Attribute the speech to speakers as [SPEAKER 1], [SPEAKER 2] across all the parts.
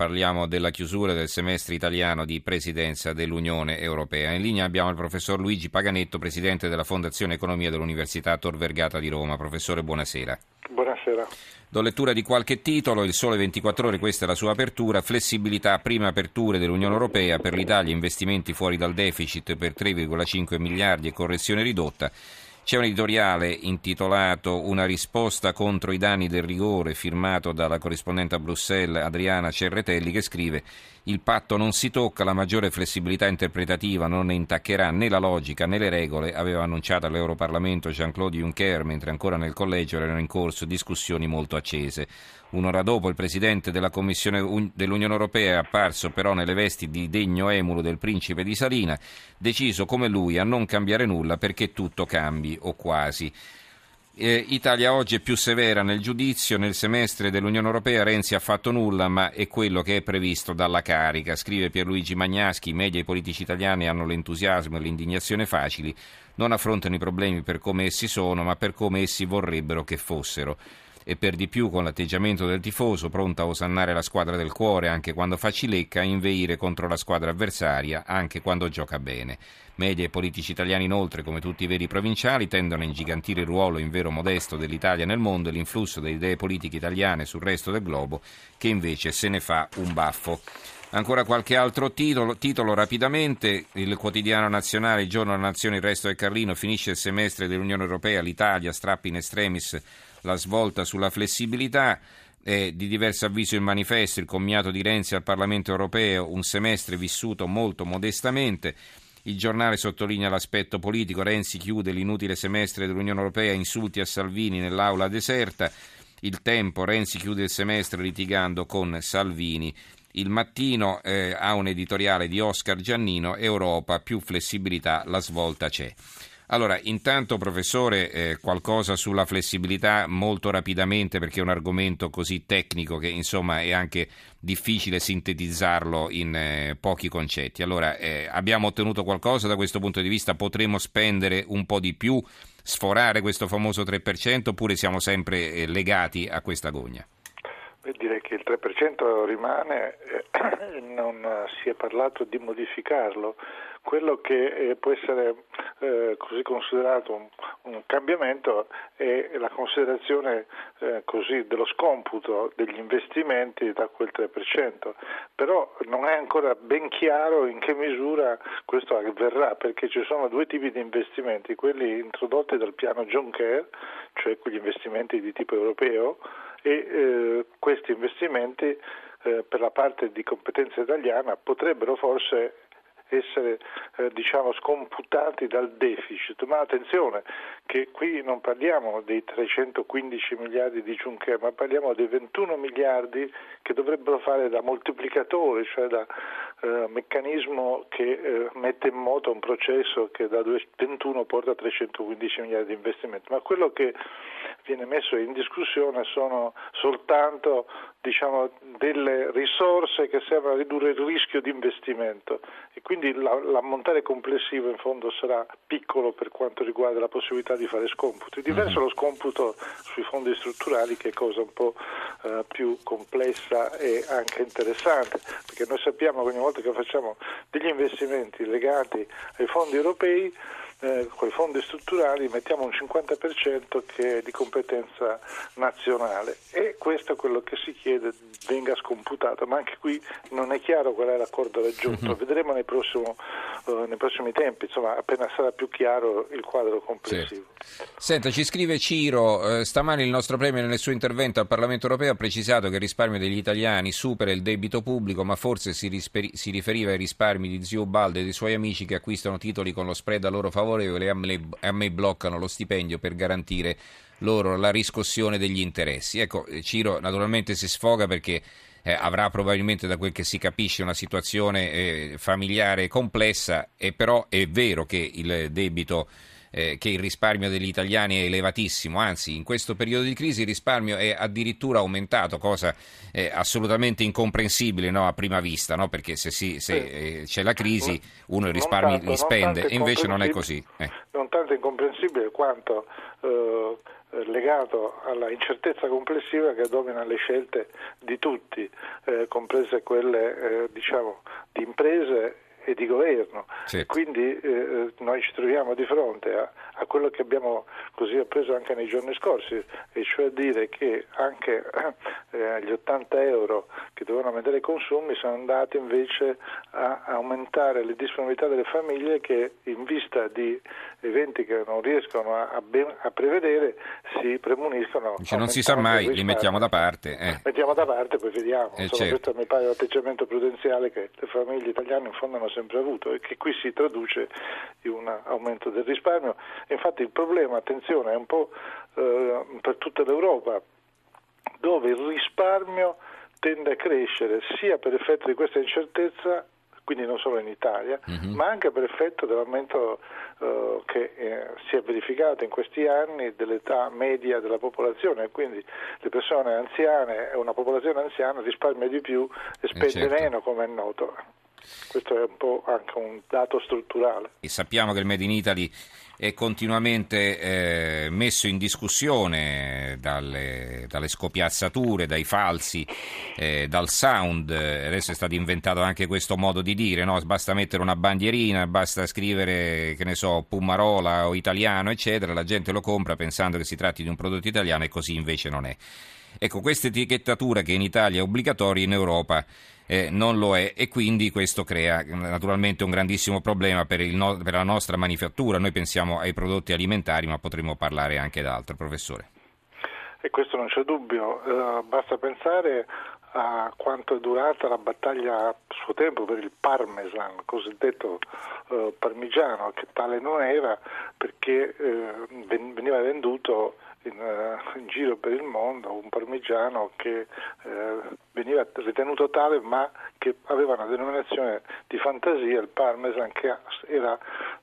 [SPEAKER 1] parliamo della chiusura del semestre italiano di presidenza dell'Unione Europea. In linea abbiamo il professor Luigi Paganetto, presidente della Fondazione Economia dell'Università Tor Vergata di Roma. Professore, buonasera.
[SPEAKER 2] Buonasera.
[SPEAKER 1] Do lettura di qualche titolo, il Sole 24 Ore, questa è la sua apertura, flessibilità, prime aperture dell'Unione Europea, per l'Italia investimenti fuori dal deficit per 3,5 miliardi e correzione ridotta. C'è un editoriale intitolato Una risposta contro i danni del rigore, firmato dalla corrispondente a Bruxelles Adriana Cerretelli, che scrive il patto non si tocca, la maggiore flessibilità interpretativa non ne intaccherà né la logica né le regole, aveva annunciato all'Europarlamento Jean-Claude Juncker mentre ancora nel collegio erano in corso discussioni molto accese. Un'ora dopo il Presidente della Commissione dell'Unione Europea apparso però nelle vesti di degno emulo del principe di Salina, deciso come lui a non cambiare nulla perché tutto cambi o quasi. Eh, Italia oggi è più severa nel giudizio, nel semestre dell'Unione Europea Renzi ha fatto nulla, ma è quello che è previsto dalla carica. Scrive Pierluigi Magnaschi, i media e i politici italiani hanno l'entusiasmo e l'indignazione facili, non affrontano i problemi per come essi sono, ma per come essi vorrebbero che fossero e per di più con l'atteggiamento del tifoso pronto a osannare la squadra del cuore anche quando fa cilecca, a inveire contro la squadra avversaria anche quando gioca bene. Media e politici italiani inoltre, come tutti i veri provinciali, tendono a ingigantire il ruolo in vero modesto dell'Italia nel mondo e l'influsso delle idee politiche italiane sul resto del globo, che invece se ne fa un baffo. Ancora qualche altro titolo, titolo, rapidamente, il quotidiano nazionale, il giorno della nazione, il resto del Carlino, finisce il semestre dell'Unione Europea, l'Italia, strappi in extremis la svolta sulla flessibilità. È di diverso avviso il manifesto, il commiato di Renzi al Parlamento europeo, un semestre vissuto molto modestamente. Il giornale sottolinea l'aspetto politico, Renzi chiude l'inutile semestre dell'Unione Europea, insulti a Salvini nell'aula deserta. Il tempo, Renzi chiude il semestre litigando con Salvini. Il mattino eh, ha un editoriale di Oscar Giannino, Europa, più flessibilità, la svolta c'è. Allora, intanto professore, eh, qualcosa sulla flessibilità molto rapidamente perché è un argomento così tecnico che insomma è anche difficile sintetizzarlo in eh, pochi concetti. Allora, eh, abbiamo ottenuto qualcosa da questo punto di vista? Potremo spendere un po' di più, sforare questo famoso 3% oppure siamo sempre eh, legati a questa gogna?
[SPEAKER 2] Direi che il 3% rimane, eh, non si è parlato di modificarlo. Quello che eh, può essere eh, così considerato un, un, cambiamento è la considerazione eh, così dello scomputo degli investimenti da quel 3%, però non è ancora ben chiaro in che misura questo avverrà, perché ci sono due tipi di investimenti, quelli introdotti dal piano Juncker, cioè quegli investimenti di tipo europeo, e eh, questi investimenti eh, per la parte di competenza italiana potrebbero forse essere eh, diciamo, scomputati dal deficit, ma attenzione che qui non parliamo dei 315 miliardi di Juncker, ma parliamo dei 21 miliardi che dovrebbero fare da moltiplicatore, cioè da eh, meccanismo che eh, mette in moto un processo che da 21 porta a 315 miliardi di investimenti, ma quello che viene messo in discussione sono soltanto diciamo, delle risorse che servono a ridurre il rischio di investimento e quindi l'ammontare complessivo in fondo sarà piccolo per quanto riguarda la possibilità di fare scomputi. Diverso mm-hmm. lo scomputo sui fondi strutturali che è cosa un po' eh, più complessa e anche interessante, perché noi sappiamo che ogni volta che facciamo degli investimenti legati ai fondi europei eh, con i fondi strutturali mettiamo un 50% che è di competenza nazionale e questo è quello che si chiede venga scomputato, ma anche qui non è chiaro qual è l'accordo raggiunto, uh-huh. vedremo nei, prossimo, uh, nei, prossimi tempi, insomma appena sarà più chiaro il quadro complessivo.
[SPEAKER 1] Sì. Senta, ci scrive Ciro, eh, stamani il nostro premio nel suo intervento al Parlamento europeo ha precisato che il risparmio degli italiani supera il debito pubblico, ma forse si, risperi- si riferiva ai risparmi di zio Balde e dei suoi amici che acquistano titoli con lo spread a loro favorevole a me, a me bloccano lo stipendio per garantire loro la riscossione degli interessi. Ecco, Ciro naturalmente si sfoga perché eh, avrà probabilmente da quel che si capisce una situazione eh, familiare complessa, e però è vero che il debito eh, che il risparmio degli italiani è elevatissimo, anzi in questo periodo di crisi il risparmio è addirittura aumentato, cosa eh, assolutamente incomprensibile no, a prima vista, no? perché se, si, se eh, c'è la crisi uno i risparmi tanto, li spende, e invece non è così.
[SPEAKER 2] Eh. Non tanto incomprensibile quanto eh, legato alla incertezza complessiva che domina le scelte di tutti, eh, comprese quelle diciamo, di imprese e di governo. Certo. Quindi eh, noi ci troviamo di fronte a, a, quello che abbiamo così appreso anche nei giorni scorsi, e cioè dire che anche eh, gli 80 euro che dovevano aumentare i consumi sono andati invece a, a aumentare le disponibilità delle famiglie che in vista di eventi che non riescono a, ben, a prevedere si premuniscono.
[SPEAKER 1] Dice, non si sa mai, li mettiamo da parte. Eh.
[SPEAKER 2] Mettiamo da parte, poi vediamo. Eh, certo. Questo mi pare l'atteggiamento prudenziale che le famiglie italiane in fondo hanno sempre avuto e che qui si traduce in un aumento del risparmio. Infatti il problema, attenzione, è un po' eh, per tutta l'Europa, dove il risparmio tende a crescere sia per effetto di questa incertezza quindi non solo in Italia, uh-huh. ma anche per effetto dell'aumento uh, che eh, si è verificato in questi anni dell'età media della popolazione, quindi le persone anziane, una popolazione anziana risparmia di più e spende eh certo. meno, come è noto. Questo è un po' anche un dato strutturale.
[SPEAKER 1] E sappiamo che il Made in Italy è continuamente eh, messo in discussione dalle, dalle scopiazzature, dai falsi, eh, dal sound. Adesso è stato inventato anche questo modo di dire, no? basta mettere una bandierina, basta scrivere, che ne so, Pumarola o italiano, eccetera, la gente lo compra pensando che si tratti di un prodotto italiano e così invece non è. Ecco, questa etichettatura che in Italia è obbligatoria, in Europa eh, non lo è e quindi questo crea naturalmente un grandissimo problema per, no, per la nostra manifattura. Noi pensiamo ai prodotti alimentari, ma potremmo parlare anche d'altro, professore.
[SPEAKER 2] E questo non c'è dubbio, uh, basta pensare a quanto è durata la battaglia a suo tempo per il parmesan, cosiddetto uh, parmigiano, che tale non era perché uh, veniva venduto in, uh, in, giro per il mondo un parmigiano che uh, veniva ritenuto tale ma che aveva una denominazione di fantasia, il parmesan, che era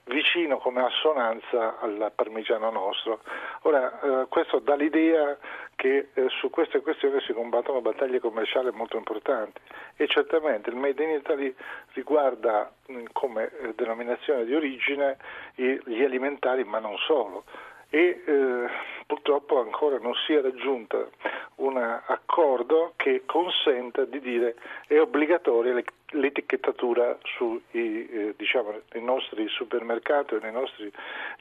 [SPEAKER 2] vicino come assonanza al parmigiano nostro. Ora, uh, questo dà l'idea che su queste questioni si combattono battaglie commerciali molto importanti e certamente il Made in Italy riguarda mm, come denominazione di origine gli alimentari ma non solo e eh, purtroppo ancora non si è raggiunto un accordo che consenta di dire è obbligatoria l'etichettatura sui eh, diciamo, nostri supermercati o nei nostri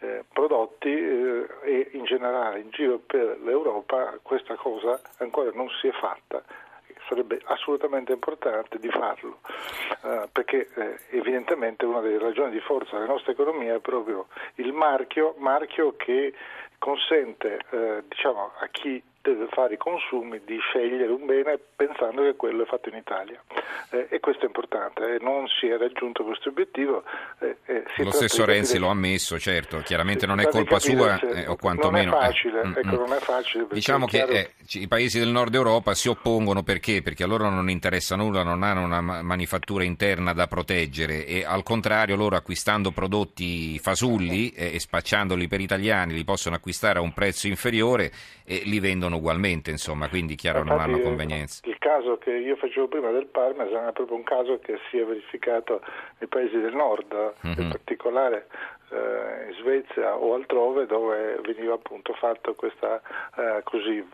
[SPEAKER 2] eh, prodotti eh, e in generale in giro per l'Europa questa cosa ancora non si è fatta sarebbe assolutamente importante di farlo, eh, perché eh, evidentemente una delle ragioni di forza della nostra economia è proprio il marchio, marchio che consente eh, diciamo, a chi deve fare i consumi di scegliere un bene pensando che quello è fatto in Italia eh, e questo è importante, eh, non si è raggiunto questo obiettivo.
[SPEAKER 1] Eh, eh lo stesso Renzi capire... lo ha ammesso, certo, chiaramente non è colpa sua eh, o quantomeno...
[SPEAKER 2] Non è facile, mm, ecco, mm. non è facile
[SPEAKER 1] diciamo che
[SPEAKER 2] chiaro...
[SPEAKER 1] i paesi del nord Europa si oppongono perché? Perché a loro non interessa nulla, non hanno una manifattura interna da proteggere e al contrario loro acquistando prodotti fasulli e spacciandoli per italiani li possono acquistare a un prezzo inferiore e li vendono ugualmente, insomma, quindi chiaro Infatti, non hanno convenienza.
[SPEAKER 2] Il caso che io facevo prima del Parmesan è proprio un caso che si è verificato nei paesi del nord, mm-hmm. in particolare eh, in Svezia o altrove dove veniva appunto fatta questa eh, così,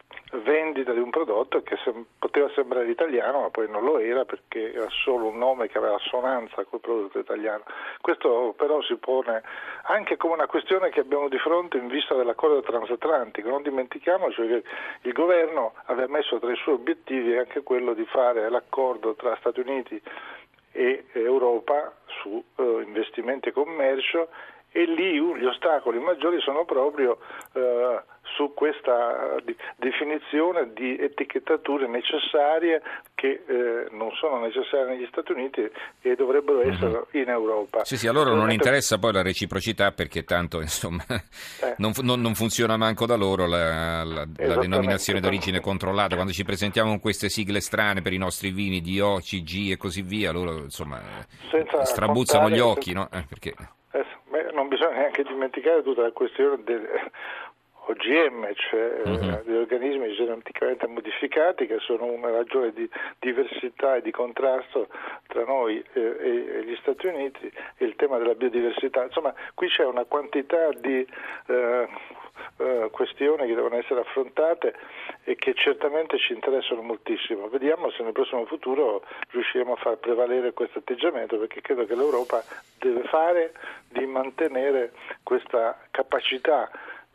[SPEAKER 2] vendita di un prodotto che sem- poteva sembrare italiano ma poi non lo era perché era solo un nome che aveva assonanza col prodotto italiano. Questo però si pone anche come una questione che abbiamo di fronte in vista dell'accordo transatlantico. Non dimentichiamoci che il governo aveva messo tra i suoi obiettivi anche quello di fare l'accordo tra Stati Uniti e Europa su uh, investimenti e commercio e lì gli ostacoli maggiori sono proprio eh, su questa eh, definizione di etichettature necessarie che eh, non sono necessarie negli Stati Uniti e dovrebbero mhm. essere uh-huh. in Europa.
[SPEAKER 1] Sì, sì, a loro non interessa poi la reciprocità perché tanto insomma eh. non, non, non, funziona manco da loro la, la, la denominazione d'origine controllata. Quando ci presentiamo con queste sigle strane per i nostri vini di O, CG e così via, loro insomma Senza strabuzzano gli occhi, no? Eh, perché
[SPEAKER 2] non bisogna neanche dimenticare tutta la questione del OGM, cioè uh-huh. degli organismi geneticamente modificati che sono una ragione di diversità e di contrasto tra noi e, e, gli Stati Uniti e il tema della biodiversità. Insomma, qui c'è una quantità di eh, eh, questioni che devono essere affrontate e che certamente ci interessano moltissimo. Vediamo se nel prossimo futuro riusciremo a far prevalere questo atteggiamento perché credo che l'Europa deve fare di mantenere questa capacità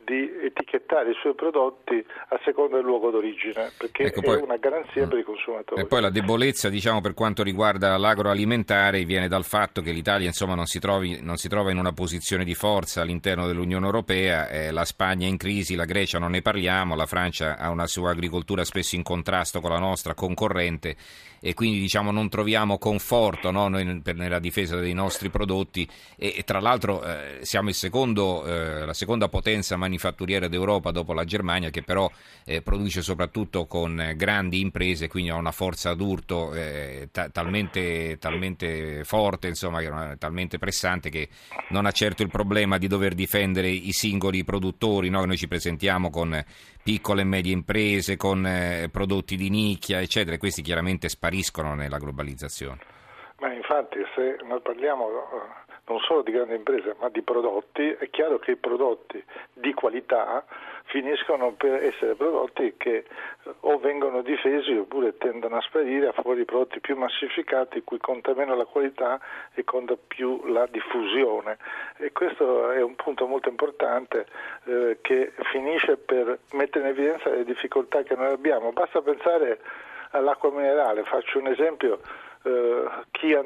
[SPEAKER 2] di etichettare i suoi prodotti a seconda del luogo d'origine, perché ecco, poi, è una garanzia mm. per i consumatori.
[SPEAKER 1] E poi la debolezza, diciamo, per quanto riguarda l'agroalimentare viene dal fatto che l'Italia insomma, non, si trovi, non, si trova in una posizione di forza all'interno dell'Unione Europea, eh, la Spagna è in crisi, la Grecia non ne parliamo, la Francia ha una sua agricoltura spesso in contrasto con la nostra, concorrente e quindi diciamo, non troviamo conforto no, nella difesa dei nostri prodotti e, e tra l'altro eh, siamo secondo, eh, la seconda potenza manifatturiera d'Europa dopo la Germania che però eh, produce soprattutto con grandi imprese, quindi ha una forza d'urto eh, ta- talmente, talmente, forte, insomma, talmente pressante che non ha certo il problema di dover difendere i singoli produttori, no? noi ci presentiamo con piccole e medie imprese, con eh, prodotti di nicchia, eccetera, e questi chiaramente spariscono nella globalizzazione.
[SPEAKER 2] Ma infatti se noi parliamo eh, non solo di grandi imprese ma di prodotti, è chiaro che i prodotti di qualità finiscono per essere prodotti che eh, o vengono difesi oppure tendono a sparire a favore di prodotti più massificati, cui conta meno la qualità e conta più la diffusione. E questo è un punto molto importante eh, che finisce per mettere in evidenza le difficoltà che noi abbiamo. Basta pensare all'acqua minerale, faccio un esempio eh, chi eh,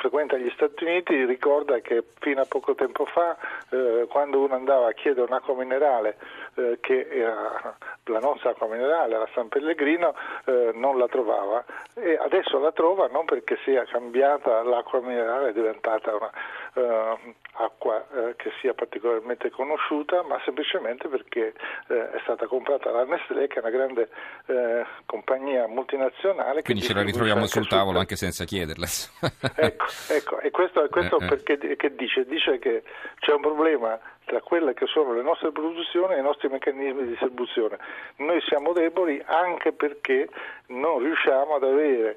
[SPEAKER 2] frequenta gli Stati Uniti ricorda che fino a poco tempo fa, eh, quando uno andava a chiedere un'acqua minerale, eh, che era la nostra acqua minerale, la San Pellegrino, eh, non la trovava. E adesso la trova non perché sia cambiata l'acqua minerale, è diventata una eh, acqua eh, che sia particolarmente conosciuta, ma semplicemente perché eh, è stata comprata da Nestlé, che è una grande eh, compagnia multinazionale.
[SPEAKER 1] Quindi ce la ritroviamo sul tavolo sul... anche senza chiederla.
[SPEAKER 2] ecco, ecco, e questo, questo eh. perché che dice? Dice che c'è un problema tra quelle che sono le nostre produzioni e i nostri meccanismi di distribuzione. Noi siamo deboli anche perché non riusciamo ad avere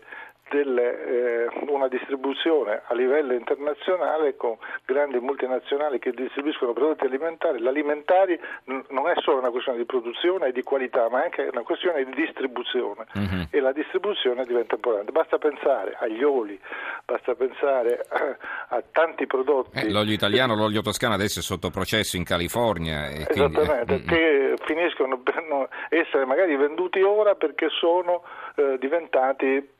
[SPEAKER 2] delle, eh, una distribuzione a livello internazionale con grandi multinazionali che distribuiscono prodotti alimentari. L'alimentari n- non è solo una questione di produzione e di qualità, ma è anche una questione di distribuzione mm-hmm. e la distribuzione diventa importante. Basta pensare agli oli, basta pensare a tanti prodotti.
[SPEAKER 1] Eh, l'olio italiano, l'olio toscano adesso è sotto processo in California.
[SPEAKER 2] Esattamente, quindi, eh, che finiscono per essere magari venduti ora perché sono eh, diventati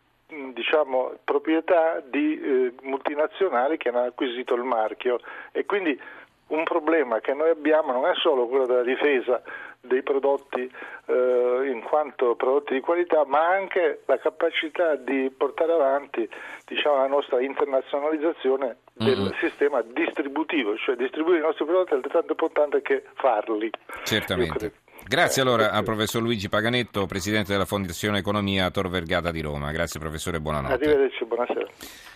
[SPEAKER 2] diciamo, proprietà di eh, multinazionali che hanno acquisito il marchio e quindi un problema che noi abbiamo non è solo quello della difesa dei prodotti eh, in quanto prodotti di qualità, ma anche la capacità di portare avanti diciamo, la nostra internazionalizzazione del mm-hmm. sistema distributivo, cioè distribuire i nostri prodotti è altrettanto importante che farli.
[SPEAKER 1] Certamente. Grazie allora al professor Luigi Paganetto, presidente della Fondazione Economia Tor Vergata di Roma. Grazie professore, buonanotte.
[SPEAKER 2] Arrivederci, buonasera.